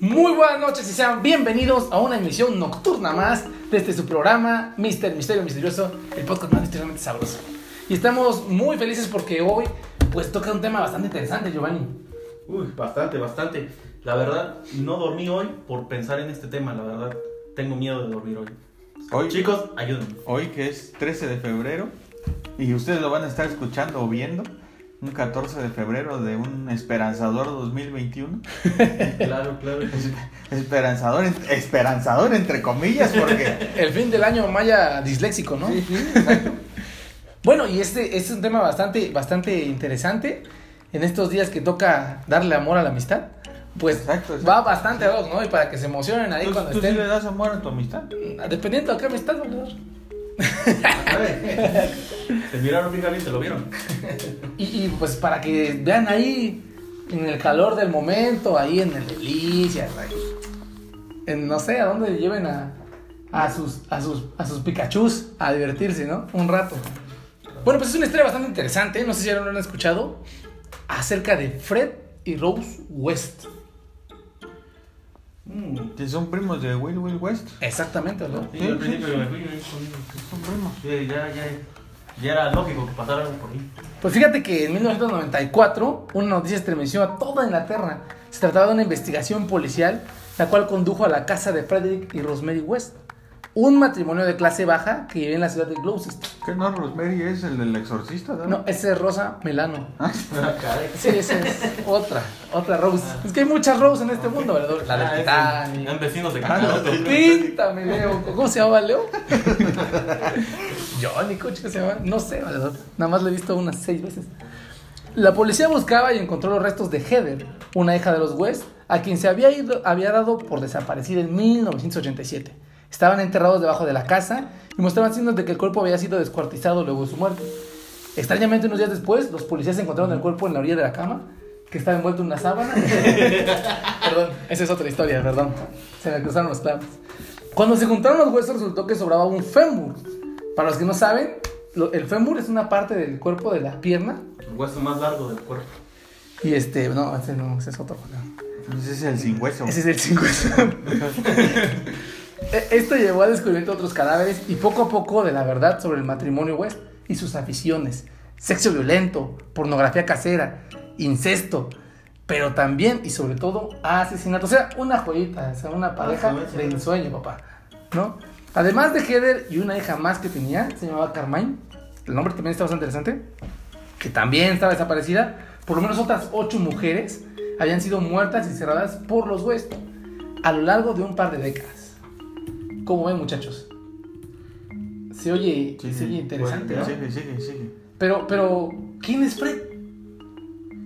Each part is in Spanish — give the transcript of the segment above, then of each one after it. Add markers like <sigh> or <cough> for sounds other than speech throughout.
Muy buenas noches y sean bienvenidos a una emisión nocturna más de este su programa, Mister Misterio Misterioso, el podcast más misteriosamente sabroso. Y estamos muy felices porque hoy pues toca un tema bastante interesante, Giovanni. Uy, bastante, bastante. La verdad, no dormí hoy por pensar en este tema, la verdad. Tengo miedo de dormir hoy. Hoy, Chicos, ayúdenme. hoy que es 13 de febrero y ustedes lo van a estar escuchando o viendo un 14 de febrero de un esperanzador 2021. <laughs> Claro, claro. Esperanzador, esperanzador entre comillas porque <laughs> El fin del año maya disléxico, ¿no? Sí, sí, exacto. <laughs> Bueno, y este, este es un tema bastante, bastante interesante en estos días que toca darle amor a la amistad. Pues Exacto, exacto. va bastante a dos, ¿no? Y para que se emocionen ahí ¿Tú, cuando tú sí estén. le das amor a tu amistad? Dependiendo a qué amistad, valedor. <laughs> Se miraron fijamente, ¿lo vieron? Y, y, pues para que vean ahí, en el calor del momento, ahí en el Delicias, ahí, en no sé a dónde lleven a, a sus a sus a sus Pikachus a divertirse, ¿no? Un rato. Bueno, pues es una historia bastante interesante, no sé si ya lo han escuchado, acerca de Fred y Rose West. Mm. Que son primos de Will Will West. Exactamente, ¿no? Sí, Sí, al sí, principio sí. me fui. Son primos. Sí, ya, ya, ya era lógico que pasara algo por ahí. Pues fíjate que en 1994 una noticia estremeció a toda Inglaterra. Se trataba de una investigación policial la cual condujo a la casa de Frederick y Rosemary West, un matrimonio de clase baja que vivía en la ciudad de Gloucester. ¿Qué no? Rosemary es el del exorcista, ¿no? No, ese es Rosa Melano. <laughs> Ah, caray. Sí, esa es otra, otra Rose. Es que hay muchas Rose en este mundo, ¿verdad? La Ah, de Titanic. Eran vecinos de Ah, Cacaroto. Píntame, Leo. ¿Cómo se llama Leo? <laughs> Johnny, ¿cómo chico se llama? No sé, valedor. Nada más lo he visto unas seis veces. La policía buscaba y encontró los restos de Heather, una hija de los West, a quien se había, ido, había dado por desaparecida en 1987. Estaban enterrados debajo de la casa y mostraban signos de que el cuerpo había sido descuartizado luego de su muerte. Extrañamente, unos días después, los policías encontraron el cuerpo en la orilla de la cama, que estaba envuelto en una sábana. <laughs> perdón, esa es otra historia, perdón. Se me cruzaron los clavos. Cuando se juntaron los huesos, resultó que sobraba un fémur. Para los que no saben, lo- el fémur es una parte del cuerpo de la pierna. El hueso más largo del cuerpo. Y este, no, ese no, ese es otro. Ese es el sin hueso. Ese es el 5. <laughs> Esto llevó al descubrimiento de otros cadáveres y poco a poco de la verdad sobre el matrimonio West y sus aficiones. Sexo violento, pornografía casera, incesto, pero también y sobre todo asesinato. O sea, una joyita, o sea, una pareja sí. de ensueño, papá. ¿No? Además de Heather y una hija más que tenía, se llamaba Carmine. El nombre también está bastante interesante. Que también estaba desaparecida. Por lo menos otras ocho mujeres habían sido muertas y cerradas por los West a lo largo de un par de décadas. ¿Cómo ven, muchachos? Se oye, Sí, se oye interesante, Bueno, ¿no? Sigue, sigue, sigue. Pero, pero, ¿quién es Fred?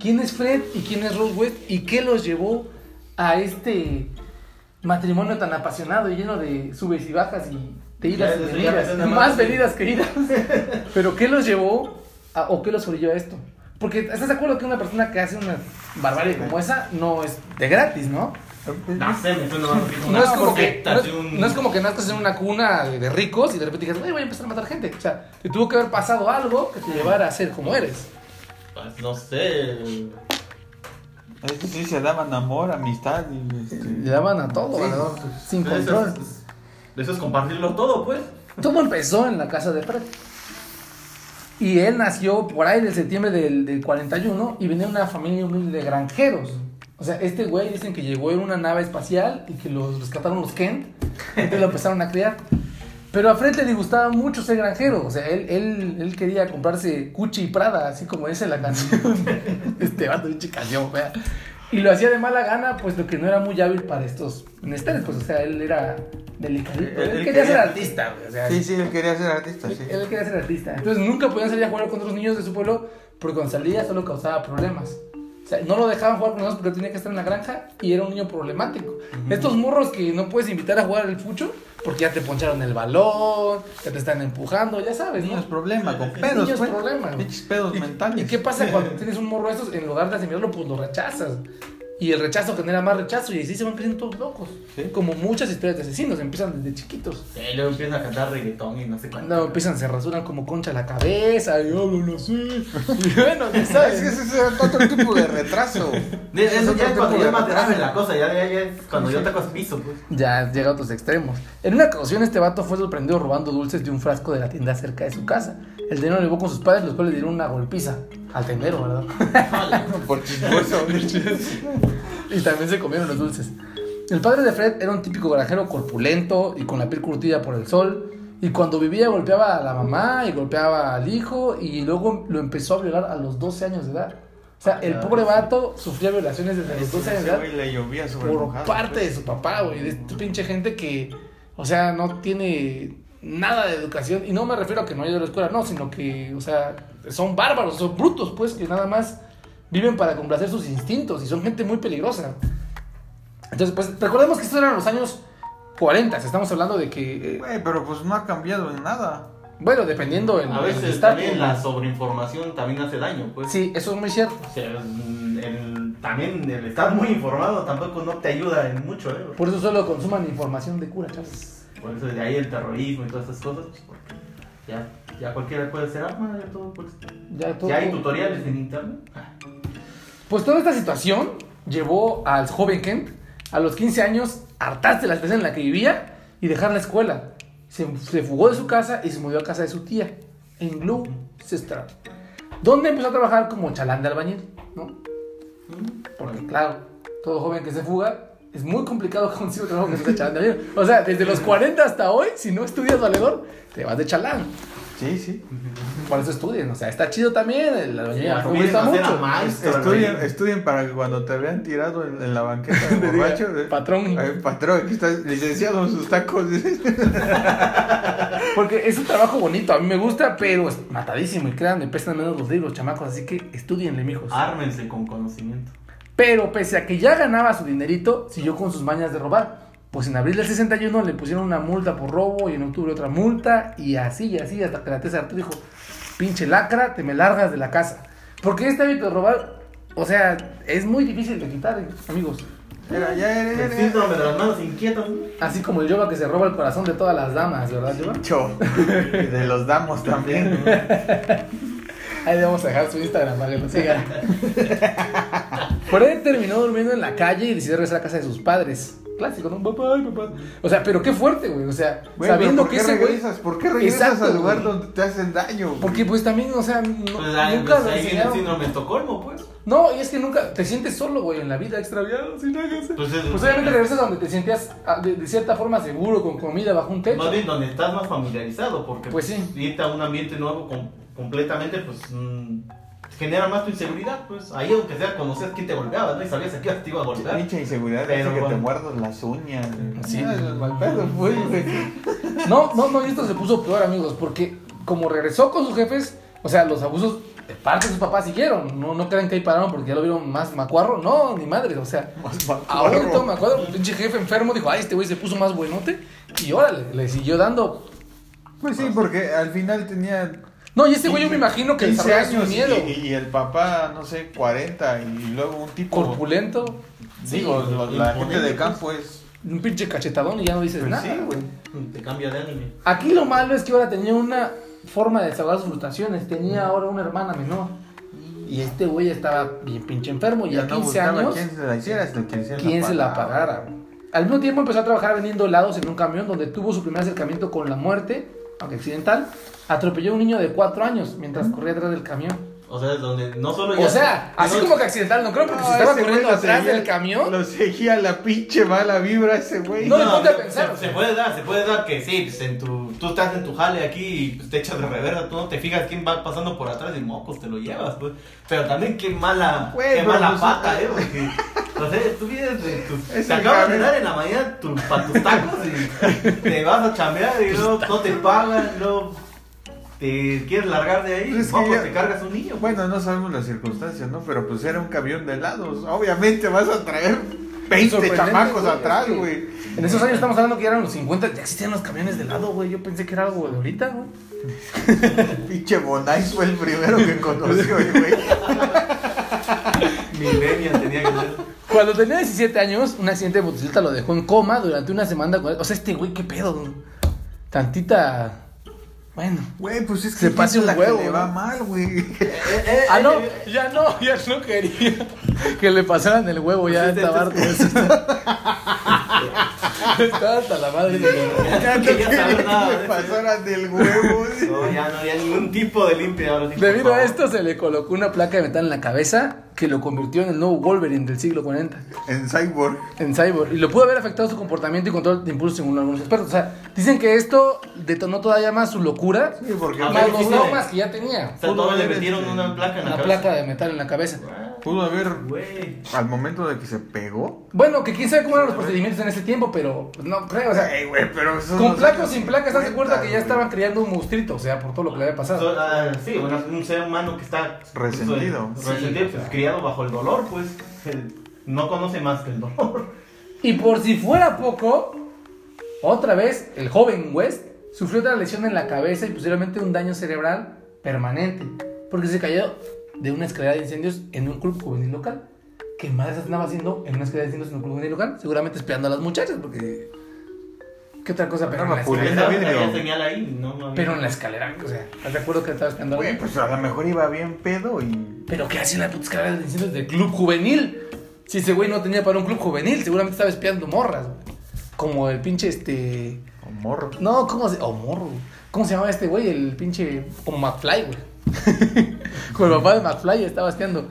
¿Quién es Fred y quién es Rose West? ¿Y qué los llevó a este matrimonio tan apasionado y lleno de subes y bajas y de idas y venidas? Más más. venidas que idas. <laughs> Pero ¿qué los llevó a- o qué los orilló a esto? Porque ¿estás de acuerdo que una persona que hace una barbarie como esa no es de gratis, no? No sé, me suena más así No es, como que, no, es, así un- no es como que nazcas en una cuna de ricos y de repente digas, "Ay, voy a empezar a matar gente. O sea, te tuvo que haber pasado algo que te llevara a ser como eres. Pues, no sé. Es que sí se daban amor, amistad y este, Le daban a todo, Sí. ¿verdad? Sin Eso control. es, eso es compartirlo todo, pues. Todo empezó en la casa de Fred. Y él nació por ahí de septiembre del, del 41 y venía de una familia humilde de granjeros. O sea, este güey dicen que llegó en una nave espacial y que los rescataron los Kent. Entonces lo empezaron a criar. Pero a Fred le disgustaba mucho ser granjero. O sea, él, él, él quería comprarse Cuchi y Prada, así como dice la canción. <laughs> este vato, pinche canción, fea. Y lo hacía de mala gana, puesto que no era muy hábil para estos menesteres. Pues, o sea, él era delicadito. Él, Él- él quería, ser artista, güey. O sea, Sí, sí, él quería ser artista, sí. él quería ser artista. Entonces nunca podían salir a jugar con otros niños de su pueblo porque cuando salía solo causaba problemas. Sea, no lo dejaban jugar con ellos porque tenía que estar en la granja y era un niño problemático. Estos morros que no puedes invitar a jugar al fucho porque ya te poncharon el balón, ya te están empujando, ya sabes, ¿no? Niños problema, con pedos, Niños problema. Pedos ¿Y, mentales. ¿Y qué pasa cuando <laughs> tienes un morro de estos? En lugar de asimilarlo, pues lo rechazas. Y el rechazo genera más rechazo y así se van creyendo todos locos. Sí. Como muchas historias de asesinos, empiezan desde chiquitos. Y luego empiezan a cantar reggaetón y no sé cuánto. No, empiezan, se rasuran como concha la cabeza y hablan así. Y bueno, ya <laughs> Es que sabes. ese es otro tipo de retraso. <laughs> De- Eso Es ya es cuando ya más grave la cosa, ya, ya, ya es cuando yo tocas piso, pues. Ya llega a otros extremos. En una ocasión, este vato fue sorprendido robando dulces de un frasco de la tienda cerca de su casa. El dinero lo llevó con sus padres, los cuales le dieron una golpiza al tendero, ¿verdad? <laughs> Por chismoso. y también se comieron los dulces. El padre de Fred era un típico granjero corpulento y con la piel curtida por el sol. Y cuando vivía golpeaba a la mamá y golpeaba al hijo y luego lo empezó a violar a los 12 años de edad. O sea, el pobre vato sufría violaciones desde los 12 años de edad le llovía sobre por mojado, parte pues. de su papá, güey. De esta pinche gente que, o sea, no tiene nada de educación. Y no me refiero a que no haya ido a la escuela, no, sino que, o sea, son bárbaros, son brutos, pues, que nada más viven para complacer sus instintos y son gente muy peligrosa. Entonces, pues, recordemos que estos eran los años 40, estamos hablando de que, eh, Güey, pero pues no ha cambiado en nada. bueno, dependiendo en A veces estatus, también la sobreinformación también hace daño, pues. Sí, eso es muy cierto. O sea, el- el- también el estar muy informado tampoco no te ayuda en mucho, ¿eh? Por eso solo consuman información de cura, chavos. Por eso de ahí el terrorismo y todas esas cosas, pues porque ya, ya cualquiera puede ser arma, ya todo pues. Ya, todo- Ya hay tutoriales en internet. Ah, Pues toda esta situación llevó al joven Kent a los 15 años hartarse de la situación en la que vivía y dejar la escuela. Se, se fugó de su casa y se mudó a casa de su tía en Gloucester, donde empezó a trabajar como chalán de albañil, ¿no? mm, Porque claro, todo joven que se fuga es muy complicado conseguir un trabajo que sea chalán de. O sea, desde los 40 hasta hoy, si no estudias valedor, te vas de chalán. Sí, sí. Por eso estudien, o sea, está chido también, el albañil Sí, me gusta mucho. maestro, Estudien, estudien para que cuando te vean tirado en, en la banqueta de <laughs> borracho. eh, patrón. "Ay, patrón, aquí está licenciado en sus tacos. <laughs> Porque es un trabajo bonito, a mí me gusta, pero es matadísimo. Y créanme, pesan menos los libros, chamacos. Así que estudienle, mijos. Ármense con conocimiento. Pero pese a que ya ganaba su dinerito, siguió con sus mañas de robar. Pues en abril del 61 le pusieron una multa por robo y en octubre otra multa. Y así y así, hasta que la tesa Arturo dijo: Pinche lacra, te me largas de la casa. Porque este hábito de robar, o sea, es muy difícil de quitar, eh, amigos. Era, ya era, El era, síndrome de las manos inquietas. Así como el yoga que se roba el corazón de todas las damas, ¿verdad, yoga? <laughs> Cho. Y de los damos también. <laughs> Ahí le vamos a dejar su Instagram para que lo sigan. Fred terminó durmiendo en la calle y decidió regresar a casa de sus padres. Clásico, ¿no? Papá, papá. O sea, pero qué fuerte, güey. O sea, sabiendo que ¿por qué ese güey. ¿Por qué regresas Exacto, al lugar güey. donde te hacen daño? Porque pues también, o sea, no- Pues nunca pues, lo ahí viene el síndrome de Estocolmo, pues. No, y es que nunca te sientes solo, güey, en la vida extraviado, sin nada que hacer. Pues, Pues, es- obviamente regresas a donde te sentías ah, de, de cierta forma seguro, con comida bajo un techo. Más bien donde estás más familiarizado, porque Pues sí. irte a un ambiente nuevo com- completamente, pues mm, genera más tu inseguridad, pues. Ahí aunque sea conocías quién te golpeaba, ¿no? Y sabías a qué te iba a golpear. Pinche inseguridad Pero que te muerdas las uñas. Sí. El mal pedo, pues. No, no, no, y esto se puso peor, amigos, porque como regresó con sus jefes, o sea, los abusos de parte de sus papás siguieron. No, no crean que ahí pararon porque ya lo vieron más macuarro. No, ni madre, o sea. Ahora todo macuarro, el pinche jefe enfermo dijo, ay, este güey se puso más buenote. Y órale, le siguió dando. Pues sí, porque al final tenía No, y este güey yo me imagino que 15 desarrolla su años miedo. y, y el papá, no sé, 40 y luego un tipo... Corpulento, Digo, Sí, lo- la gente de pues. campo es... un pinche cachetadón y ya no dices Pues nada. sí, güey. Te cambia de anime. Aquí lo malo es que ahora tenía una forma de desahogar sus frustraciones. Tenía ahora una hermana menor. Y este güey estaba bien pinche enfermo y Ya a no 15 buscaba años. quién se la hiciera, quién se la quién se la pagara. pagara. Al mismo tiempo empezó a trabajar vendiendo helados en un camión donde tuvo su primer acercamiento con la muerte, aunque accidental. Atropelló a un niño de 4 años mientras corría atrás del camión. O sea, es donde no solo O sea, así no- como que accidental, no creo, porque No, si estaba corriendo atrás seguía- del camión. Lo seguía la pinche mala vibra ese güey. No, a se- pensar. Se, puede dar, se puede dar que sí, pues en tu, tú estás en tu jale aquí y pues, te echas de reversa, tú no te fijas quién va pasando por atrás y mocos te lo llevas, pues. Pero también qué mala, Güey, qué mala pues, pata, eh, porque, o sea, tú vienes de tus, <laughs> Es te acabas de dar en la mañana tu, para tus tacos y te vas a chambear y luego <laughs> no te pagan, luego te quieres largar de ahí, Pues ya- te cargas un niño. Bueno, no sabemos las circunstancias, ¿no? Pero pues era un camión de helados. Obviamente vas a traer 20 Sorprendente, chamacos güey, atrás, es que güey. En esos años estamos hablando que ya eran los 50, ya existían los camiones de helado, güey. Yo pensé que era algo de ahorita, güey. <laughs> Pinche Bonais fue el primero que conoció, güey. <laughs> Millennial tenía que ser. Cuando tenía 17 años, un accidente de motocicleta lo dejó en coma durante una semana. O sea, este güey, qué pedo. Tantita. Bueno. Güey, pues es que Se pase un la huevo, que le ¿no? va mal, güey. <laughs> Ah, no, ya no, ya no quería que le pasaran el huevo, ya Pues este- estaba harto. <laughs> Estaba hasta la madre de Ya no quería saber nada de Le eso. pasaran del huevo. No, ya no había ningún tipo de limpia ahora sí. por Debido a esto se le colocó una placa de metal en la cabeza que lo convirtió en el nuevo Wolverine del siglo 40 En Cyborg. en Cyborg y lo pudo haber afectado su comportamiento y control de impulso según algunos expertos. O sea, dicen que esto detonó todavía más su locura, Sí, porque Ah, más los traumas que ya tenía. O sea, todos le metieron una placa en la Una cabeza. placa de metal en la cabeza. Pudo haber, Güey. al momento de que se pegó. Bueno, que quién sabe cómo eran los procedimientos en ese tiempo, pero pues, no creo, o sea, Ey, güey, pero eso con no placa o sin placa, ¿estás de acuerdo que ya estaban creando un monstruito? O sea, por todo lo que le había pasado. So- ah, sí, bueno, un ser humano que está Resentido. pues, resentido, pues, criado bajo el dolor, pues el- no conoce más que el dolor. Y por si fuera poco, otra vez el joven West sufrió otra lesión en la cabeza y posiblemente un daño cerebral permanente, porque se cayó de una escalera de incendios en un club juvenil local. ¿Qué más andaba haciendo en una escalera de incendios en un club juvenil local? Seguramente espiando a las muchachas, porque... ¿Qué otra cosa? Pero en la escalera. señal ahí, no, no Pero en la escalera, o sea, ¿estás de acuerdo que estaba espiando a Güey, alguien? pues a lo mejor iba bien pedo y. Pero ¿qué hacía en la puta escalera de incendios del club juvenil? Si ese güey no tenía para un club juvenil, seguramente estaba espiando morras, güey. Como el pinche este... O morro. No, ¿cómo se... Oh, morro. ¿Cómo se llamaba este güey? El pinche... Como McFly, güey. <laughs> Como el papá de McFly estaba espiando.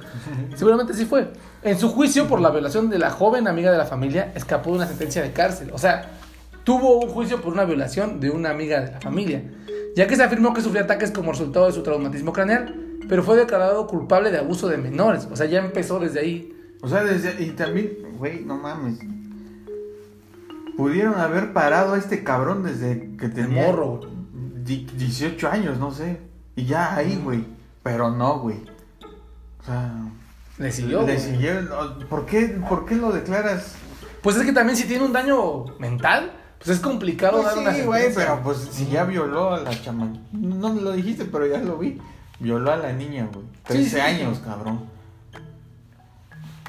Seguramente sí fue. En su juicio por la violación de la joven amiga de la familia, escapó de una sentencia de cárcel. O sea, tuvo un juicio por una violación de una amiga de la familia. Ya que se afirmó que sufrió ataques como resultado de su traumatismo craneal, pero fue declarado culpable de abuso de menores. O sea, ya empezó desde ahí. O sea, desde. Y también, güey, no mames. Pudieron haber parado a este cabrón desde que tenía. morro, güey. di- 18 años, no sé. Y ya ahí, güey. Pero no, güey. O sea. Le siguió. le güey. ¿Por qué, ¿Por qué lo declaras? Pues es que también si tiene un daño mental, pues es complicado Pues dar una sí, güey, sentencia. pero pues si ya violó a la chama. No me lo dijiste, pero ya lo vi. Violó a la niña, güey. 13 sí. años, cabrón.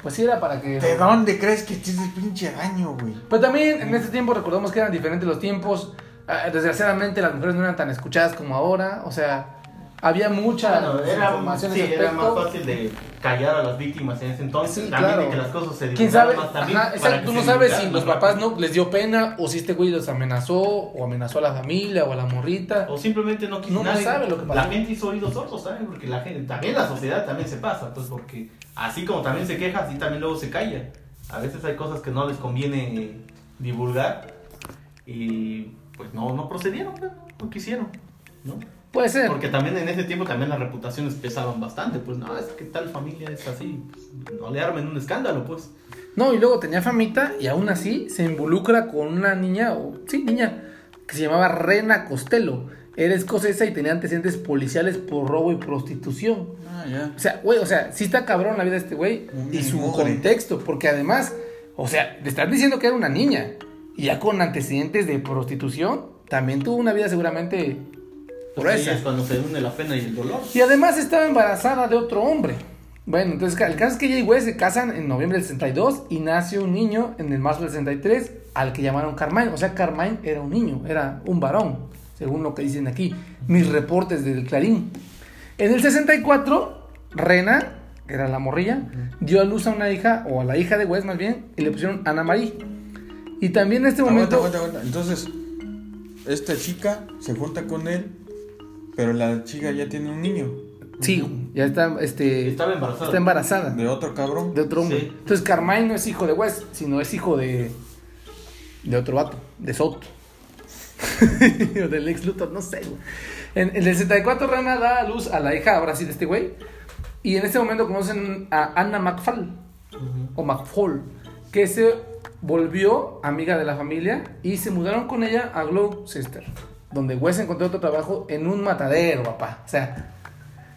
Pues sí era para que... ¿De dónde crees que tienes pinche daño, güey? Pero también en ese tiempo recordamos que eran diferentes los tiempos. Ah, Desgraciadamente las mujeres no eran tan escuchadas como ahora. O sea, había mucha Bueno, era, información sí, era más fácil de callar a las víctimas en ese entonces. Sí, también claro. de que las cosas se ¿Quién sabe? más también. Ajá, exacto, tú no sabes si los papás no les dio pena o si este güey los amenazó o amenazó a la familia o a la morrita. O simplemente no quiso No, no nadie. sabe lo que pasó. La gente hizo oídos sordos, ¿sabes? Porque la gente, también la sociedad también se pasa, pues porque así como también se queja, así también luego se calla. A veces hay cosas que no les conviene divulgar y pues no, no procedieron, pues, no, no quisieron, ¿no? Puede ser. Porque también en ese tiempo también las reputaciones pesaban bastante, pues no, es que tal familia es así, pues, no le armen un escándalo, pues. No, y luego tenía famita y aún así se involucra con una niña, o sí, niña, que se llamaba Rena Costello. Era escocesa y tenía antecedentes policiales por robo y prostitución. Ah, ya. O sea, güey, o sea, sí está cabrón la vida de este güey y su contexto, porque además, o sea, le están diciendo que era una niña y ya con antecedentes de prostitución, también tuvo una vida seguramente Pues ahí gruesa. es cuando se une la pena y el dolor. Y además estaba embarazada de otro hombre. Bueno, entonces el caso es que ella y Wes se casan en noviembre del 62 y nace un niño en el marzo del 63 al que llamaron Carmine. O sea, Carmine era un niño, era un varón, según lo que dicen aquí, mis reportes del Clarín. En el 64, Rena, que era la morrilla, dio a luz a una hija, o a la hija de Wes más bien, y le pusieron Ana María. Y también en este Aguanta, momento... aguanta, aguanta. Entonces, esta chica se junta con él, pero la chica ya tiene un niño Sí, ya está, este, Estaba embarazada. está embarazada. de otro cabrón. De otro hombre. Sí. Entonces Carmine no es hijo de Wes, sino es hijo de. de otro vato, de Soto. <laughs> o del ex Luthor, no sé, güey. En, en el 64 Rana da a luz a la hija ahora sí de este güey. Y en este momento conocen a Anna McFall. O McFall. Que se volvió amiga de la familia. Y se mudaron con ella a Gloucester. Donde Wes encontró otro trabajo en un matadero, papá. O sea,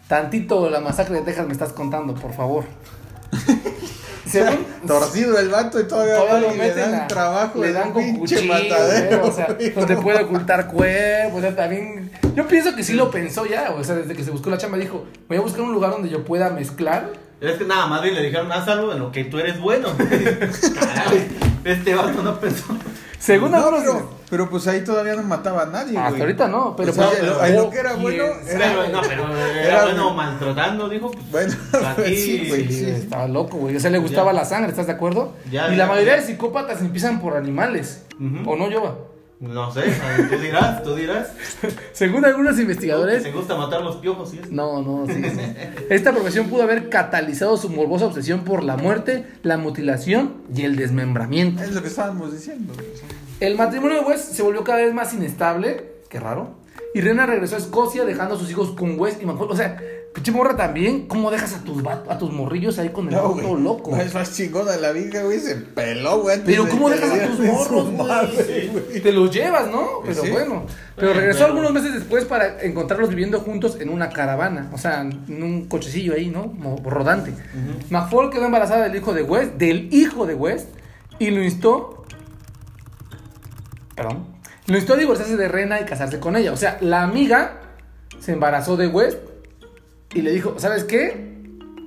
tantito la masacre de Texas me estás contando, por favor. <laughs> Según, Torcido el vato y todavía, Todavía lo le dan a- trabajo le dan un con pinche cuchillo, matadero. güey, o sea, güey. donde puede ocultar cuerpos, o sea, también, yo pienso que sí lo pensó ya, o sea, desde que se buscó la chamba dijo, voy a buscar un lugar donde yo pueda mezclar Es que nada, más bien le dijeron, haz algo en lo que tú eres bueno. <laughs> Caray, este vato no pensó. Según No, algunos. pero, pero pues ahí todavía no mataba a nadie, Hasta güey. ahorita no, pero O sea, pues, lo que era bueno ¿quién era- Pero, no, pero era, Era- bueno maltratando, dijo. Pues, Bueno, <laughs> sí, güey, Sí, sí. estaba loco, güey. O sea, le gustaba Ya. la sangre, ¿estás de acuerdo? Ya, y ya, la mayoría ya. de psicópatas empiezan por animales. ¿O no, Yoba? No sé, tú dirás, tú dirás. <laughs> Según algunos ¿Te investigadores. gusta matar los piojos y eso? No, no, sí, sí. Esta profesión pudo haber catalizado su morbosa obsesión por la muerte, la mutilación y el desmembramiento. Es lo que estábamos diciendo. El matrimonio de West se volvió cada vez más inestable, qué raro, y Rena regresó a Escocia dejando a sus hijos con West y McCall. O sea, pinche morra también, ¿cómo dejas a tus, a tus morrillos ahí con el No, loco? No, es más chingona la vieja, güey. Se peló, güey. Pero ¿cómo dejas a tus morros, güey? madre, güey? Te los llevas, ¿no? Pero Sí. bueno. Pero regresó pero- algunos meses después para encontrarlos viviendo juntos en una caravana. O sea, en un cochecillo ahí, ¿no? Rodante. McFall quedó embarazada del hijo de West, del hijo de West, y lo instó. Perdón. Lo instó a divorciarse de Rena y casarse con ella. O sea, la amiga se embarazó de West y le dijo: ¿Sabes qué?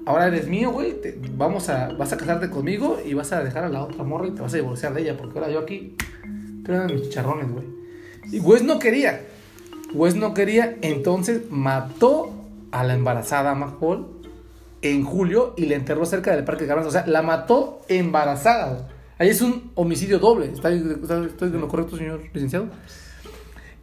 Ahora eres mío, güey. Vamos a, vas a casarte conmigo y vas a dejar a la otra morra y te vas a divorciar de ella. Porque ahora yo aquí. De mis chicharrones, güey. Y West no quería. West no quería. Entonces mató a la embarazada McFall en julio y la enterró cerca del Parque de Caravanas. O sea, la mató embarazada. Ahí es un homicidio doble. ¿Está, está- lo correcto, señor licenciado?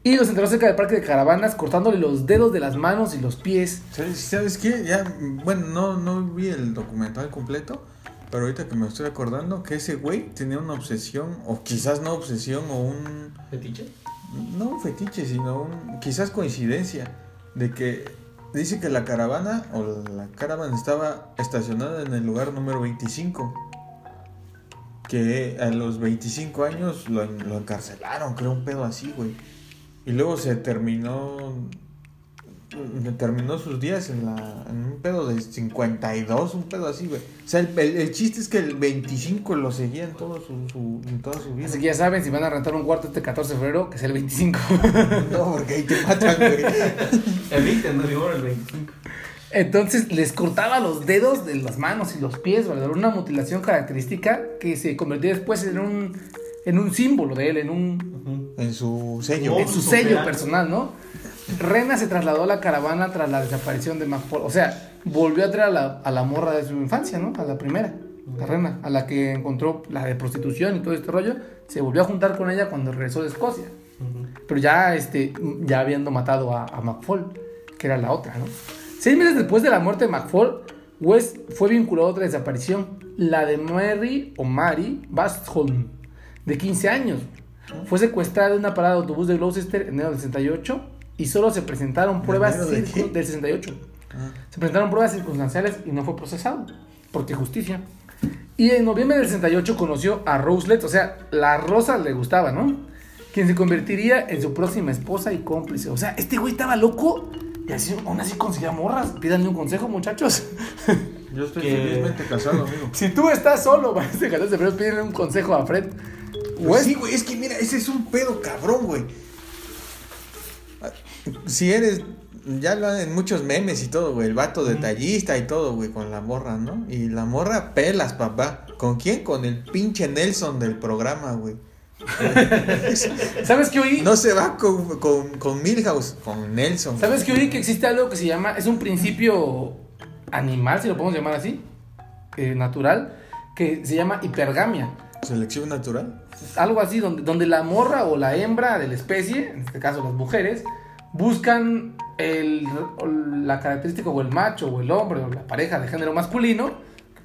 Y los enterró cerca del Parque de Caravanas, cortándole los dedos de las manos y los pies. ¿Sabes, ¿Sabes qué? Ya, bueno, no, no vi el documental completo, pero ahorita que me estoy acordando que ese güey tenía una obsesión, o quizás no obsesión, o un... ¿Fetiche? No un fetiche, sino un, quizás coincidencia, de que dice que la caravana, o la caravana estaba estacionada en el lugar número 25. Que a los 25 años lo, lo encarcelaron, creo un pedo así, güey. Y luego se terminó terminó sus días en, la, en un pedo de 52, un pedo así, güey. O sea, el, el- el chiste es que el 25 lo seguía en, todo su, su- en toda su vida. Así que ya saben, si van a rentar un cuarto este 14 de febrero, que es el 25. <laughs> No, porque ahí te matan, güey. El 20, no digo el 25. Entonces les cortaba los dedos de las manos y los pies, ¿verdad? Una mutilación característica que se convertía después en un, en un símbolo de él, en un, En su sello. En su sello personal, ¿no? Rena se trasladó a la caravana tras la desaparición de McFall. O sea, volvió a traer a la, a la morra de su infancia, ¿no? A la primera, la Rena, a la que encontró la de prostitución y todo este rollo. Se volvió a juntar con ella cuando regresó de Escocia. Pero ya, este, ya habiendo matado a, a McFall, que era la otra, ¿no? Seis meses después de la muerte de McFall, West fue vinculado a otra desaparición, la de Mary o Mary Bastholm, de 15 años. Fue secuestrada en una parada de autobús de Gloucester en enero del 68 y solo se presentaron pruebas de del 68. Ah. Se presentaron pruebas circunstanciales y no fue procesado, porque justicia. Y en noviembre del 68 conoció a Roselet, o sea, la rosa le gustaba, ¿no? Quien se convertiría en su próxima esposa y cómplice. O sea, este güey estaba loco y así, aún así conseguía morras. Pídanle un consejo, muchachos. Yo estoy Que- felizmente casado, amigo. <laughs> si tú estás solo <laughs> para este 14 de febrero, pídenle un consejo a Fred. Pues West- sí, güey, es que mira, ese es un pedo cabrón, güey. Si eres, ya lo en muchos memes y todo, güey, el vato detallista y todo, güey, con la morra, ¿no? Y la morra pelas, papá. ¿Con quién? Con el pinche Nelson del programa, güey. <laughs> ¿Sabes qué oí? No se va con, con, con Milhouse, con Nelson. ¿Sabes qué oí? Que existe algo que se llama, es un principio animal, si lo podemos llamar así, eh, natural, que se llama hipergamia. Selección natural. algo así, donde, donde la morra o la hembra de la especie, en este caso las mujeres, buscan el, la característica o el macho o el hombre o la pareja de género masculino,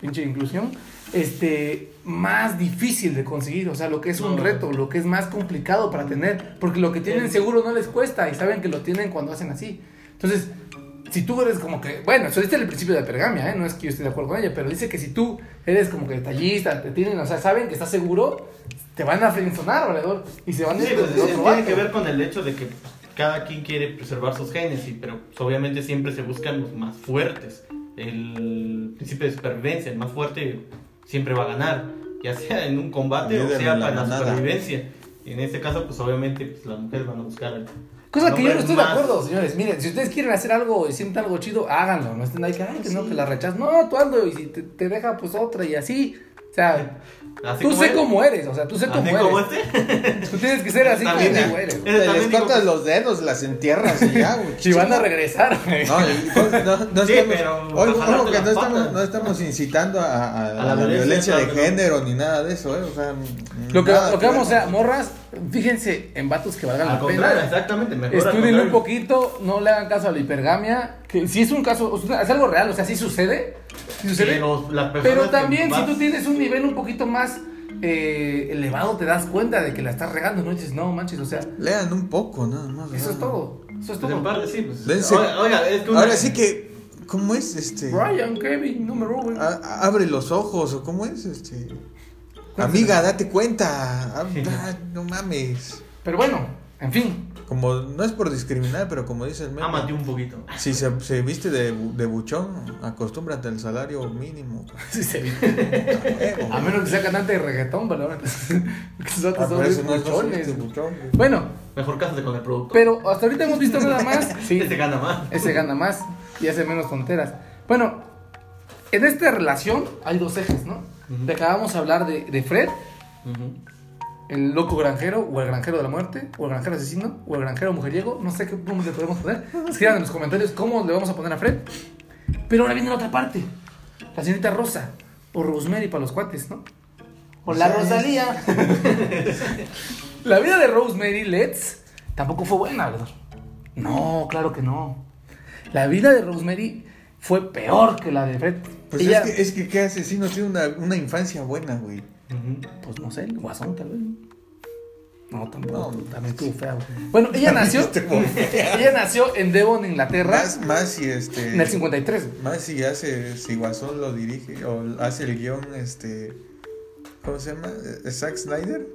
pinche inclusión, este, más difícil de conseguir, o sea, lo que es un reto, lo que es más complicado para tener, porque lo que tienen seguro no les cuesta y saben que lo tienen cuando hacen así. Entonces, si tú eres como que, bueno, eso dice el principio de pergamia, ¿eh? no es que yo esté de acuerdo con ella, pero dice que si tú eres como que detallista, te tienen, o sea, saben que estás seguro, te van a frenzonar, valedor, y se van a Sí, ir pues, el tiene vato. que ver con el hecho de que cada quien quiere preservar sus genes, y, pero pues, obviamente siempre se buscan los más fuertes. El principio de supervivencia, el más fuerte siempre va a ganar, ya sea en un combate o sea la para la supervivencia. Y en este caso, pues obviamente pues, las mujeres van a buscar al, Cosa que yo no estoy de acuerdo, señores. Miren, si ustedes quieren hacer algo y sienten algo chido, háganlo. No estén ahí que, ay, que no, que la rechazas. No, tú hazlo y si te, te deja, pues otra y así. O sea, Así tú sé eres. cómo eres. O sea, tú sé Así cómo como eres. este. Tú tienes que ser así como También, tú eres. Les también cortas los dedos, las entierras y ya, güey. <laughs> Si van a regresar, güey. No, no, no Sí, estamos, pero ojo, que no estamos, no estamos incitando a, a- a la la, violencia, violencia de género ni nada de eso, ¿eh? O sea, Lo que, lo que vamos, o sea, morras, fíjense en vatos que valgan Al la contrario, pena. exactamente. Mejor un poquito, no le hagan caso a la hipergamia. Que si es un caso, es algo real, o sea, sí sucede. sí sucede. Pero, las también, si tú tienes un nivel un poquito más eh, elevado, te das cuenta de que la estás regando, no dices, no manches, o sea, Lean un poco, nada más. eso es todo. Eso es Pues todo. parte sí, pues. Oiga, oiga, es que una- Ahora sí que, ¿cómo es? Este, Brian, Kevin, número uno. a- abre los ojos, o ¿cómo es? Este, amiga, date cuenta. Ah, ah, no mames. Pero bueno, en fin. Como, no es por discriminar, pero como dice el meme, Ámate un poquito. si se, se viste de, de buchón, acostúmbrate al salario mínimo. <laughs> Sí se viste. A menos que sea cantante de reggaetón, ¿verdad? <laughs> Ah, son eso buchones. buchón. Bueno, Mejor cásate con el producto. pero hasta ahorita hemos visto nada más. <laughs> Sí, Ese gana más. ese gana más y hace menos tonteras. Bueno, en esta relación hay dos ejes, ¿no? Ujú. De acabamos de hablar de, de Fred, el loco granjero, o el granjero de la muerte, o el granjero asesino, o el granjero mujeriego. No sé qué nombre le podemos poner. <laughs> Escriban en los comentarios cómo le vamos a poner a Fred. Pero ahora viene la otra parte. La señorita Rosa, o Rosemary para los cuates, ¿no? O la. Rosalía. <laughs> la vida de Rosemary Letts tampoco fue buena, ¿verdad? No, claro que no. La vida de Rosemary fue peor que la de Fred. Pues Ella- es que, es que qué asesino tiene una, una infancia buena, güey. Pues no sé, el guasón tal vez. No, tampoco. No, también estuvo fea. <laughs> güey. Bueno, ella nació. Ella nació en Devon, Inglaterra, Más, más si este. en el 53. güey. Más si hace, si Guasón lo dirige o hace el guion, este. ¿Cómo se llama? Eh, ¿Zack Snyder?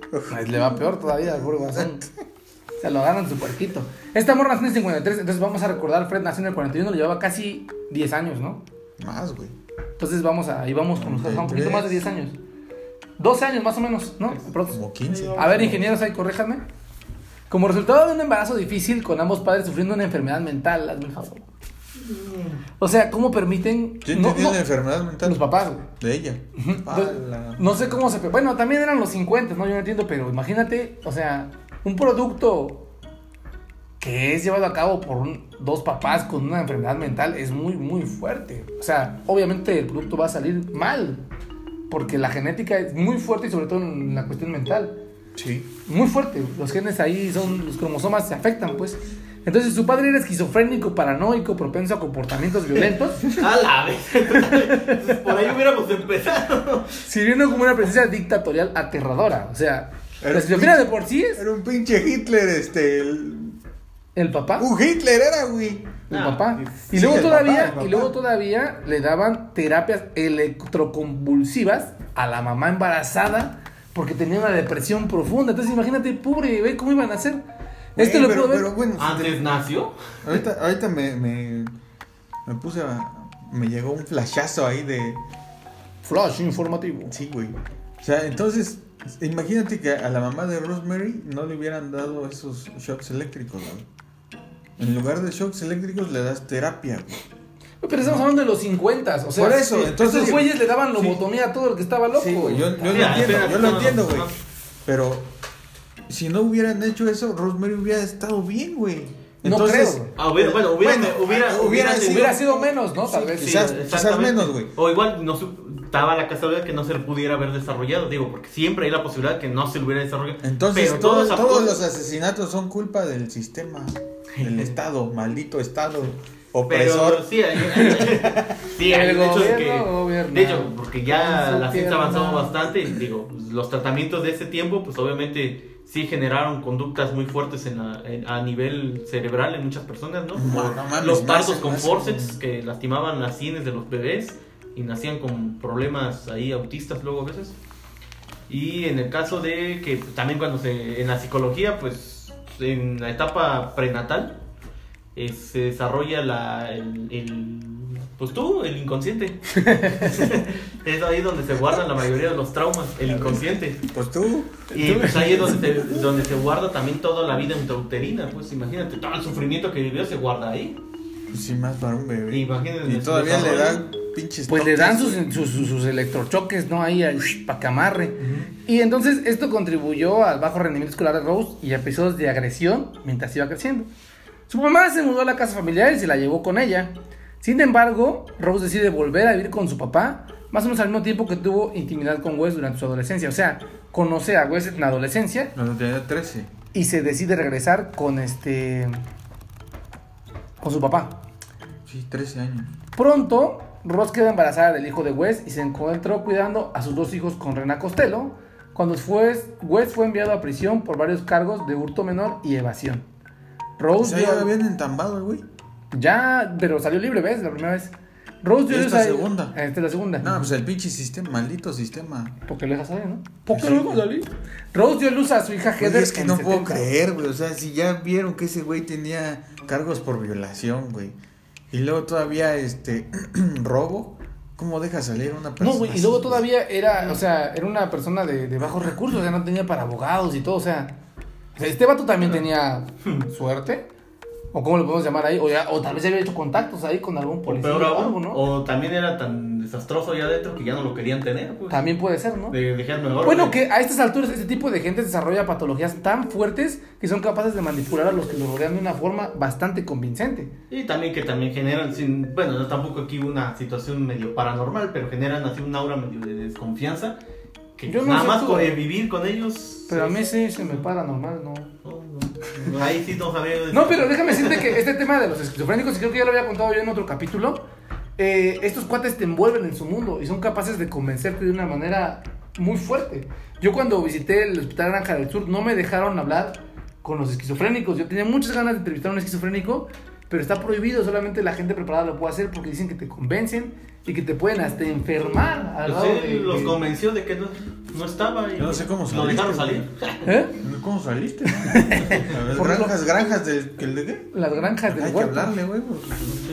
Le va peor todavía al pobre guasón. <laughs> Se lo ganan su puerquito. Esta morra nació en el 53, entonces vamos a recordar, Fred nació en el 41, le llevaba casi 10 años, ¿no? Más, güey. Entonces vamos a, ahí vamos con nosotros, un poquito más de 10 años. 12 años más o menos, ¿no? Pronto. Como 15. A ver, ingenieros, ahí corréjanme. Como resultado de un embarazo difícil con ambos padres sufriendo una enfermedad mental, hazme el favor. O sea, ¿cómo permiten? ¿Quién no, tenía no, una enfermedad mental? los papás, güey. De ella. Entonces, no sé cómo se... Bueno, también eran los 50, ¿no? Yo no entiendo, pero imagínate, o sea, un producto que es llevado a cabo por un- dos papás con una enfermedad mental es muy, muy fuerte. O sea, obviamente el producto va a salir mal, porque la genética es muy fuerte y sobre todo en la cuestión mental. Sí. Muy fuerte. Los genes ahí son, los cromosomas se afectan, pues. Entonces su padre era esquizofrénico, paranoico, propenso a comportamientos violentos, <laughs> A la vez. Por ahí hubiéramos empezado. sirviendo como una presencia dictatorial aterradora. O sea, Era la esquizofrenia de por sí es Era un pinche Hitler, este. El... el papá. Un Hitler era, güey. El Ah, papá. sí, Y luego el todavía, papá, el papá. y luego todavía le daban terapias electroconvulsivas a la mamá embarazada porque tenía una depresión profunda. Entonces imagínate, pobre bebé, ¿cómo iban a hacer? Esto Güey, lo pero, puedo ver. pero bueno, Antes nació. ahorita, ahorita me, me, me puse a. Me llegó un flashazo ahí de. Flash informativo. Sí, güey. O sea, entonces, imagínate que a la mamá de Rosemary no le hubieran dado esos shocks eléctricos, güey. En lugar de shocks eléctricos le das terapia, güey. Pero estamos hablando de los 50, o sea, Por eso, sí, entonces- estos güeyes le daban Sí. lobotomía a todo el que estaba loco. Sí, güey, yo, yo Sí, lo apenas entiendo, yo lo entiendo, güey. Pero si no hubieran hecho eso, Rosemary hubiera estado bien, güey. No Entonces, creo, güey. Ah, hubiera- bueno, hubiera, Bueno, hubiera, hubiera hubiera, sido- Hubiera sido menos, ¿no? Tal Sí, vez. quizás- exactamente. menos, güey. O igual no daba la casualidad que no se lo pudiera haber desarrollado, digo, porque siempre hay la posibilidad que no se lo hubiera desarrollado. entonces Pero todos, los asesinatos son culpa del sistema, del Estado, maldito Estado Pero opresor. sí, hay, <laughs> sí, hay El un hecho de gobierno que, de hecho, porque ya la ciencia ha avanzado pierna. bastante, y digo, pues, los tratamientos de ese tiempo, pues obviamente sí generaron conductas muy fuertes en la- en- a nivel cerebral en muchas personas, ¿no? Como No, no mames, los partos con forceps que lastimaban las sienes de los bebés y nacían con problemas ahí autistas luego a veces. Y en el caso de que también cuando se en la psicología, pues en la etapa prenatal eh, se desarrolla la, el, el- Pues tú, el inconsciente. <laughs> es ahí donde se guardan la mayoría de los traumas, el inconsciente. Pues tú. Y pues ahí es donde se, donde se guarda también toda la vida intrauterina. Pues imagínate, todo el sufrimiento que vivió se guarda ahí. Pues sí, más para un bebé. Imagínate. Y todavía le dan pinches Pues le dan sus, toques. sus, sus- sus electrochoques, ¿no? Ahí para que amarre. Y entonces esto contribuyó al bajo rendimiento escolar de Rose y a episodios de agresión mientras iba creciendo. Su mamá se mudó a la casa familiar y se la llevó con ella. Sin embargo, Rose decide volver a vivir con su papá, más o menos al mismo tiempo que tuvo intimidad con Wes durante su adolescencia. O sea, conoce a Wes en la adolescencia Cuando tenía 13. y se decide regresar con este. con su papá. Sí, 13 años. Pronto, Ross queda embarazada del hijo de Wes y se encontró cuidando a sus dos hijos con Rena Costello, cuando fue, Wes fue enviado a prisión por varios cargos de hurto menor y evasión. O Rose sea, dio- ya lo habían entambado, el güey. ya, pero salió libre, ¿ves? La primera vez. Rose dio Esta esa- segunda. Esta es la segunda. No, pues el pinche sistema, maldito sistema. ¿Por qué lo dejas salir, no? ¿Por qué lo dejas salir? Rose dio luz a su hija Oye, Heather. es que en no puedo 70. creer, güey. O sea, si ya vieron que ese güey tenía cargos por violación, güey. Y luego todavía, este, <clears throat> robo. ¿Cómo deja salir una persona? No, güey, y luego todavía era, o sea, era una persona de, de bajos recursos, o sea, no tenía para abogados y todo, o sea, o sea, este vato también tenía suerte, o cómo lo podemos llamar ahí, o, ya, o tal vez ya había hecho contactos ahí con algún O policía o aún, algo, ¿no? o también era tan desastroso allá adentro que ya no lo querían tener. Pues. También puede ser, ¿no? De dejar mejor. Bueno, de- que a estas alturas este tipo de gente desarrolla patologías tan fuertes que son capaces de manipular a los que lo rodean de una forma bastante convincente. Y también que también generan, sin, bueno, no tampoco aquí una situación medio paranormal, pero generan así un aura medio de desconfianza. Que Yo no nada más tú. con, eh, vivir con ellos. Pero a mí sí se me para normal, ¿no? no, ahí sí no sabía. No, pero déjame decirte que este tema de los esquizofrénicos, creo que ya lo había contado yo en otro capítulo, eh, estos cuates te envuelven en su mundo y son capaces de convencerte de una manera muy fuerte. Yo cuando visité el Hospital Granja del Sur no me dejaron hablar con los esquizofrénicos. Yo tenía muchas ganas de entrevistar a un esquizofrénico, pero está prohibido, solamente la gente preparada lo puede hacer porque dicen que te convencen y que te pueden hasta enfermar. al Pues lado él de- los de- convenció de que no, no estaba y Yo no sé cómo lo saliste, dejaron güey. salir. ¿Eh? ¿Cómo saliste? <laughs> Por granjas, granjas de, que el de qué? Las granjas del Hay que hablarle, güey.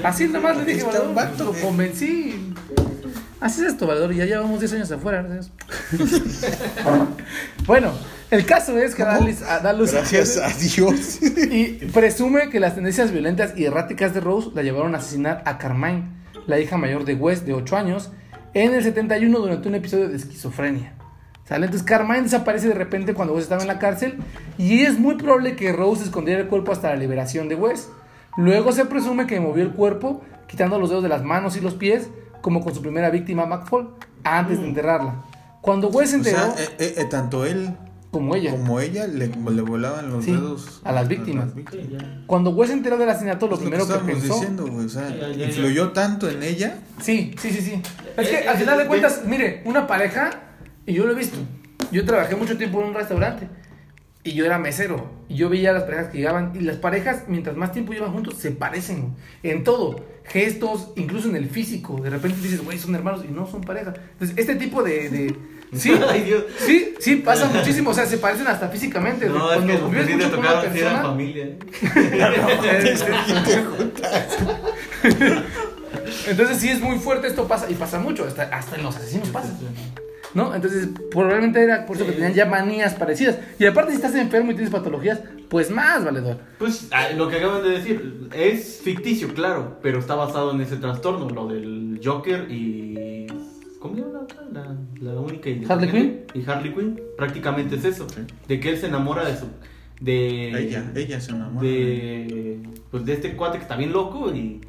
Así nada más le dije, Está un Valedor, vato lo convencí. Así es esto, Valedor, y ya llevamos 10 años afuera. Dios. <laughs> bueno, el caso es que da luz- a- da luz Gracias a Dios. y presume que las tendencias violentas y erráticas de Rose la llevaron a asesinar a Carmine, la hija mayor de Wes, de 8 años, en el 71 durante un episodio de esquizofrenia. ¿Sale? Entonces Carmine desaparece de repente cuando Wes estaba en la cárcel y es muy probable que Rose escondiera el cuerpo hasta la liberación de Wes. Luego se presume que movió el cuerpo quitando los dedos de las manos y los pies, como con su primera víctima McFall, antes de enterrarla. Cuando Wes se O enteró, sea, eh, eh, eh, tanto él como ella, como ella le, le volaban los Sí, dedos a las víctimas. las víctimas. Cuando Wes se enteró del asesinato, lo Es lo primero que, estábamos pensó... diciendo, güey. O sea, Sí, ya, ya, ya. influyó tanto en ella. Sí, sí, sí, sí. Es Eh, que al eh, final de eh, cuentas, mire, una pareja, y yo lo he visto, yo trabajé mucho tiempo en un restaurante, y yo era mesero, y yo veía a las parejas que llegaban, y las parejas, mientras más tiempo llevan juntos, se parecen en todo, gestos, incluso en el físico. De repente dices, güey, son hermanos, y no son pareja. Entonces, este tipo de... de- Sí, <laughs> Ay, Dios. sí, sí, pasa muchísimo, o sea, se parecen hasta físicamente. No, es Cuando que te mucho con una persona, familia. <laughs> Entonces sí es muy fuerte, esto pasa, y pasa mucho, hasta, hasta en los asesinos pasa. ¿No? Entonces, probablemente era por eso que tenían ya manías parecidas. Y aparte, si estás enfermo y tienes patologías, pues más, valedor. Pues ah, lo que acaban de decir es ficticio, claro, pero está basado en ese trastorno, lo del Joker y. ¿Cómo se llama la otra? La, la única y ¿Harley Quinn? Y Harley Quinn, prácticamente es eso, de que él se enamora de su. de. Ella, ella se enamora. de. pues de este cuate que está bien loco y.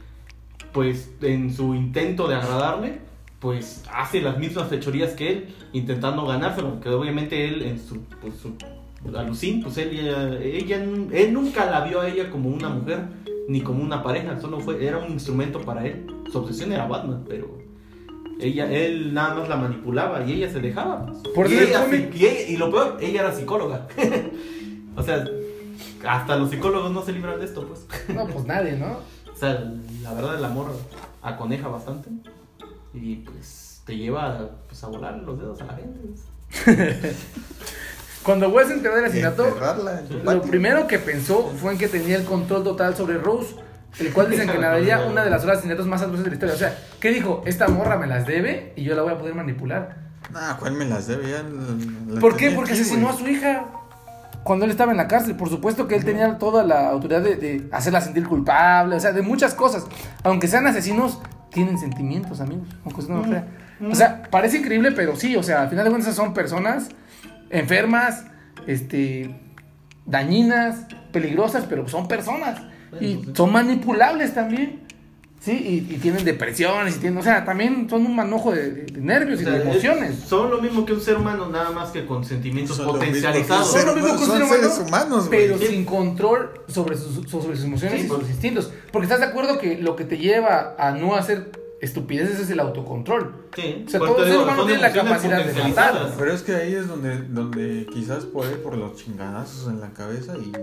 pues en su intento de agradarle, pues hace las mismas fechorías que él, intentando ganárselo, que obviamente él en su. pues su alucín, pues él, ella, ella, él nunca la vio a ella como una mujer ni como una pareja, solo fue, era un instrumento para él. Su obsesión era Batman, pero ella, él nada más la manipulaba y ella se dejaba. Por y, ella- y ella- y lo peor, ella era psicóloga. <laughs> o sea, hasta los psicólogos no se libran de esto, pues. No, pues nadie, ¿no? O sea, la verdad el amor aconeja bastante y pues te lleva pues, a volar los dedos a la gente. pues. <laughs> Cuando Wes se enteró del asesinato, lo primero que pensó fue en que tenía el control total sobre Rose, el cual desencadenaría <laughs> una de las horas asesinatos más atroces de la historia. O sea, ¿qué dijo? Esta morra me las debe y yo la voy a poder manipular. Nah, ¿cuál me las debe? Ya la- la ¿Por qué? Porque aquí, asesinó güey. a su hija cuando él estaba en la cárcel. Por supuesto que él tenía toda la autoridad de, de hacerla sentir culpable, o sea, de muchas cosas. Aunque sean asesinos, tienen sentimientos, amigos. Aunque no lo crea. O sea, parece increíble, pero sí, o sea, al final de cuentas son personas enfermas, este, dañinas, peligrosas, pero son personas. Y sí. son manipulables también. Sí, y, y tienen depresiones, y tienen, o sea, también son un manojo de, nervios O y de es- emociones. son lo mismo que un ser humano, nada más que con sentimientos Son potencializados. Son lo mismo que un ser humano, seres humanos, pero Sí. sin control sobre sus, sobre sus emociones Sí, y sus pues. instintos. Porque estás de acuerdo que lo que te lleva a no hacer estupideces es el autocontrol. Sí, O sea, todo ser humano tiene la capacidad de matar. Pero es que ahí es donde, donde quizás por él, por los chingadazos en la cabeza y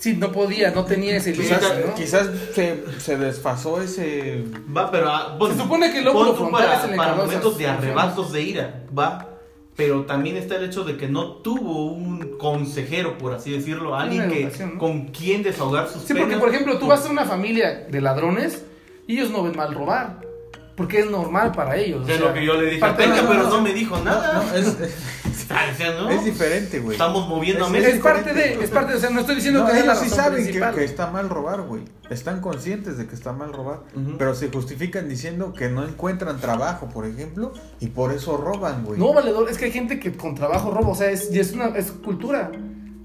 Sí, no podía, no tenía ese quizás, quizás se, se desfasó ese... Va, pero ah, bueno, Se supone que el lóbulo frontal para, es el para encargado de momentos de arrebatos de ira, va. Pero también está el hecho de que no tuvo un consejero, por así decirlo, alguien que con quien desahogar sus Sí, porque por ejemplo, tú vas a una familia de ladrones y ellos no ven mal robar. Porque es normal para ellos. o Es sea, lo que yo le dije a parte- Peña, no, pero no, no me dijo nada. No, es, O sea, <laughs> ¿no? es diferente, güey. Estamos moviendo a Es- México. Es parte de, es parte de, o sea, no estoy diciendo No, que sea la ellos sí saben que, está mal robar, güey. Están conscientes de que está mal robar. Pero se justifican diciendo que no encuentran trabajo, por ejemplo, y por eso roban, güey. No, valedor, es que hay gente que con trabajo roba, o sea, es, y es una es cultura.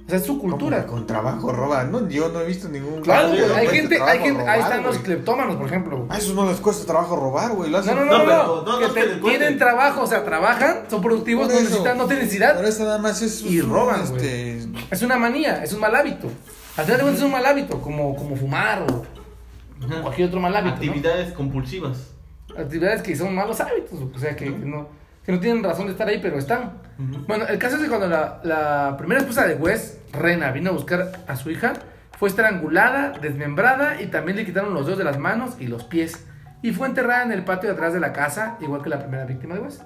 O sea, es su ¿Cómo cultura. Con trabajo roban. No, yo no he visto ningún. Claro, güey, hay gente, hay gente, ahí están los cleptómanos, por ejemplo. A esos no les cuesta trabajo robar, güey. No, no, no, No, que te- tienen trabajo, o sea, trabajan, son productivos, no necesitan, no tienen necesidad. Pero eso nada más es Y roban, este, Es una manía, es un mal hábito. Al final de cuentas es un mal hábito, como, como fumar o Ajá. cualquier otro mal hábito. ¿no? Actividades compulsivas. Actividades que son malos hábitos, o sea, que, que no, que no tienen razón de estar ahí, pero están. Bueno, el caso es que cuando la, la primera esposa de Wes, Rena, vino a buscar a su hija, fue estrangulada, desmembrada y también le quitaron los dedos de las manos y los pies. Y fue enterrada en el patio de atrás de la casa, igual que la primera víctima de Wes.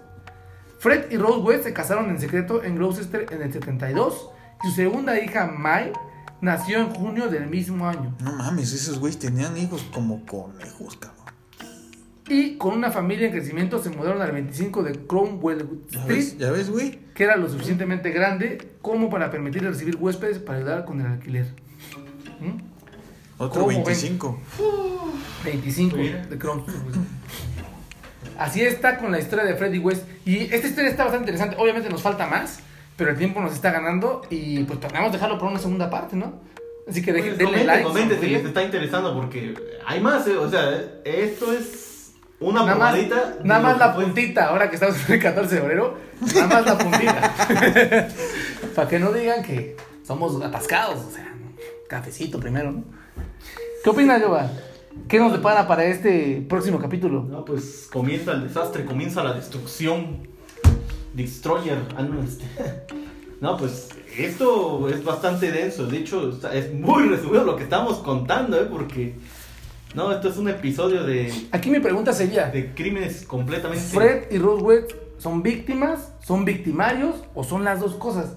Fred y Rose West se casaron en secreto en Gloucester en el 72 y su segunda hija, Mai, nació en junio del mismo año. No mames, esos güeyes tenían hijos como conejos, cabrón. Y con una familia en crecimiento se mudaron al 25 de Cromwell ¿Ya Street. ¿Ya ves, güey? que era lo suficientemente grande como para permitirle recibir huéspedes para ayudar con el alquiler. ¿Mm? Otro ¿Cómo ven? 25. 25 Mira. de Crown. Así está con la historia de Freddy West. Y esta historia está bastante interesante. Obviamente nos falta más, pero el tiempo nos está ganando y pues planeamos dejarlo para una segunda parte, ¿no? Así que dejen, Pues, denle like. comenten si les está interesando porque hay más, eh, o sea, esto es una Nada más, probadita. de nada más la puntita, ahora que estamos en el 14 de febrero, nada más la puntita. <laughs> Para que no digan que somos atascados, o sea, cafecito primero, ¿no? ¿Qué opinas, Yoba? ¿Qué nos depara para este próximo capítulo? No, pues comienza el desastre, comienza la destrucción. Destroyer. Ah, no, este. <laughs> No, pues esto es bastante denso. De hecho, es muy resumido lo que estamos contando, ¿eh? Porque. No, esto es un episodio de, Aquí mi pregunta sería, de crímenes completamente. ¿Fred y Rose West son víctimas, son victimarios o son las dos cosas?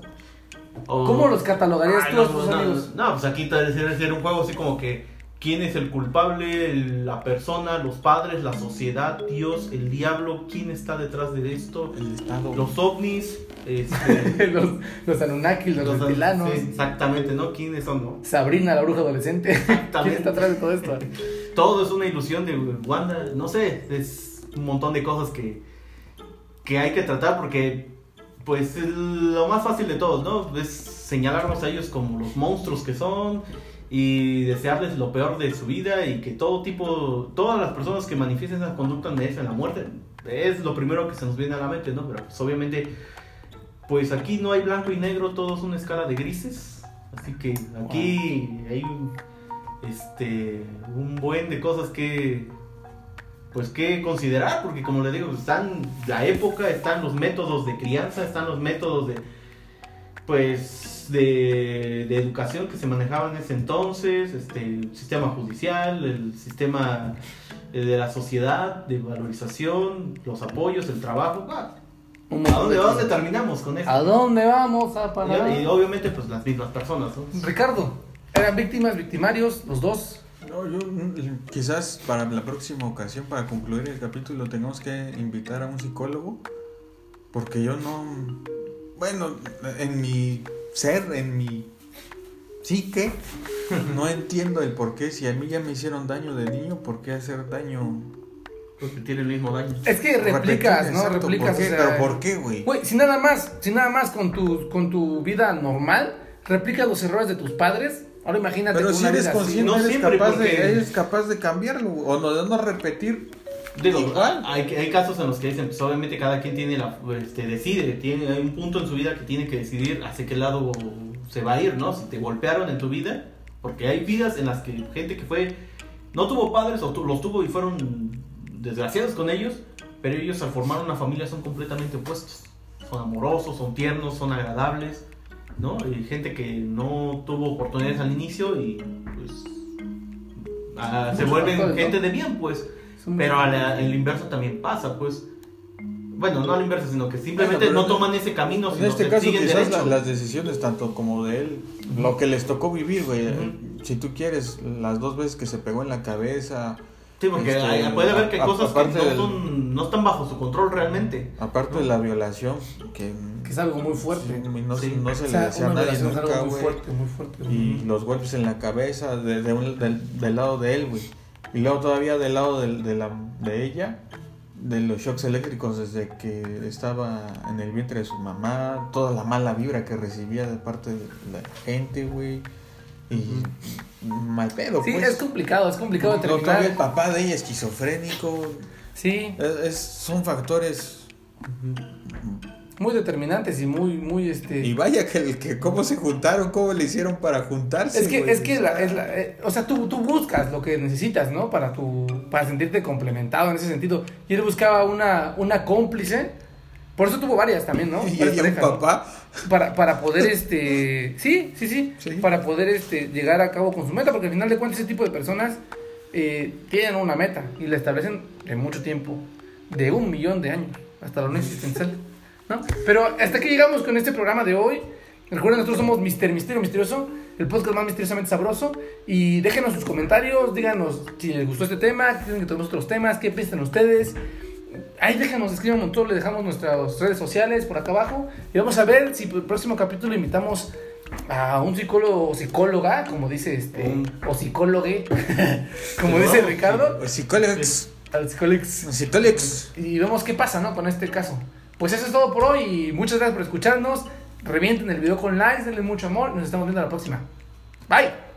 o- ¿Cómo los catalogarías Ay, tú a no, tus no, amigos? No, pues aquí debe ser, ser un juego así como que. ¿Quién es el culpable? El- La persona, los padres, la sociedad, Dios, el diablo. ¿Quién está detrás de esto? El estado. Los ovnis. Este, <laughs> los, los Anunnaki, los, Los- sí, exactamente, ¿no? ¿Quiénes son, no? Sabrina, la bruja adolescente. <laughs> ¿Quién está atrás de todo esto? <laughs> Todo es una ilusión de Wanda. No sé, es un montón de cosas que, que hay que tratar porque, pues, el- lo más fácil de todos, ¿no? Es señalarnos a ellos como los monstruos que son y desearles lo peor de su vida y que todo tipo, todas las personas que manifiesten esa conducta merecen la muerte. Es lo primero que se nos viene a la mente, ¿no? Pero, pues, obviamente, pues aquí no hay blanco y negro, todo es una escala de grises. Así que aquí hay este, un buen de cosas que, pues, que considerar, porque como les digo, están la época, están los métodos de crianza, están los métodos de, pues, de, de educación que se manejaban en ese entonces, este, el sistema judicial, el sistema de la sociedad, de valorización, los apoyos, el trabajo. Ah, ¿A dónde, de a dónde terminamos con esto? ¿A dónde vamos a parar? Y, y obviamente, pues las mismas personas, ¿no? Ricardo, eran víctimas, victimarios, los dos. No, yo mm, quizás para la próxima ocasión, para concluir el capítulo, tengamos que invitar a un psicólogo. Porque yo no. Bueno, en mi ser, en mi psique, <laughs> no entiendo el por qué. Si a mí ya me hicieron daño de niño, ¿por qué hacer daño? Porque tiene el mismo daño. Es que replicas, Repetir, ¿no? exacto, replicas. ¿por qué? o sea, ¿Pero por qué, güey? Güey, si nada más, si nada más con tu, con tu vida normal, replicas los errores de tus padres, ahora imagínate Pero si eres consciente, No eres, siempre, capaz porque- de, eres capaz de cambiarlo, o no, de no repetir. Digo, Igual. Hay, hay casos en los que dicen, pues obviamente cada quien tiene la, este, decide, tiene, hay un punto en su vida que tiene que decidir hacia qué lado se va a ir, ¿no? Si te golpearon en tu vida, porque hay vidas en las que gente que fue, no tuvo padres o tu- los tuvo y fueron desgraciados con ellos, pero ellos al formar una familia son completamente opuestos. Son amorosos, son tiernos, son agradables, ¿no? Y gente que no tuvo oportunidades al inicio y pues ah, se vuelven factores, ¿no? gente de bien, pues. Pero al, al inverso también pasa, pues. Bueno, no al inverso, sino que simplemente no toman ese camino, En sino este que caso, siguen quizás derecho. la- las decisiones, tanto como de él, lo que les tocó vivir, güey. Si tú quieres, las dos veces que se pegó en la cabeza, Sí, porque este, hay- puede haber que a- cosas que no, del- son, no están bajo su control realmente. aparte de la violación, que, Que es algo muy fuerte. sí, no, Sí. no se O le sea, decía a nadie es nunca, algo muy güey. fuerte, muy fuerte. Y los golpes en la cabeza de, de un- del, del lado de él, güey. Y luego todavía del lado del- de, la, de ella, de los shocks eléctricos desde que estaba en el vientre de su mamá, toda la mala vibra que recibía de parte de la gente, güey. Y mal pedo, Sí, pues. es complicado, es complicado No, el papá de ella esquizofrénico. Sí, Es- es- son factores. muy determinantes y muy, muy este. Y vaya que, el- que cómo se juntaron, cómo le hicieron para juntarse. Es que, güey. es que la, es la- eh, o sea, tú, tú buscas lo que necesitas, ¿no? Para tu, para sentirte complementado en ese sentido. Y él buscaba una, una cómplice. Por eso tuvo varias también, ¿no? <laughs> Y ella un papá. Para, para poder, este, sí, sí, sí, Sí. para poder, este, llegar a cabo con su meta, porque al final de cuentas ese tipo de personas eh, tienen una meta y la establecen de mucho tiempo, de un millón de años, hasta lo no existencial, <laughs> ¿no? Pero hasta aquí llegamos con este programa de hoy. Recuerden, nosotros somos Mister Misterio Misterioso, el podcast más misteriosamente sabroso. Y déjenos sus comentarios, díganos si les gustó este tema, quieren que tomemos otros temas, qué piensan ustedes. Ahí déjanos, escriban un montón, le dejamos nuestras redes sociales por acá abajo. Y vamos a ver si el próximo capítulo invitamos a un psicólogo o psicóloga, como dice este, o psicólogue, <laughs> como dice Ricardo, Pues, Psicólogos. al psicólogo. Psicólogos. Y vemos qué pasa, ¿no? Con este caso. Pues eso es todo por hoy y muchas gracias por escucharnos. Revienten el video con likes, denle mucho amor. Nos estamos viendo la próxima. Bye.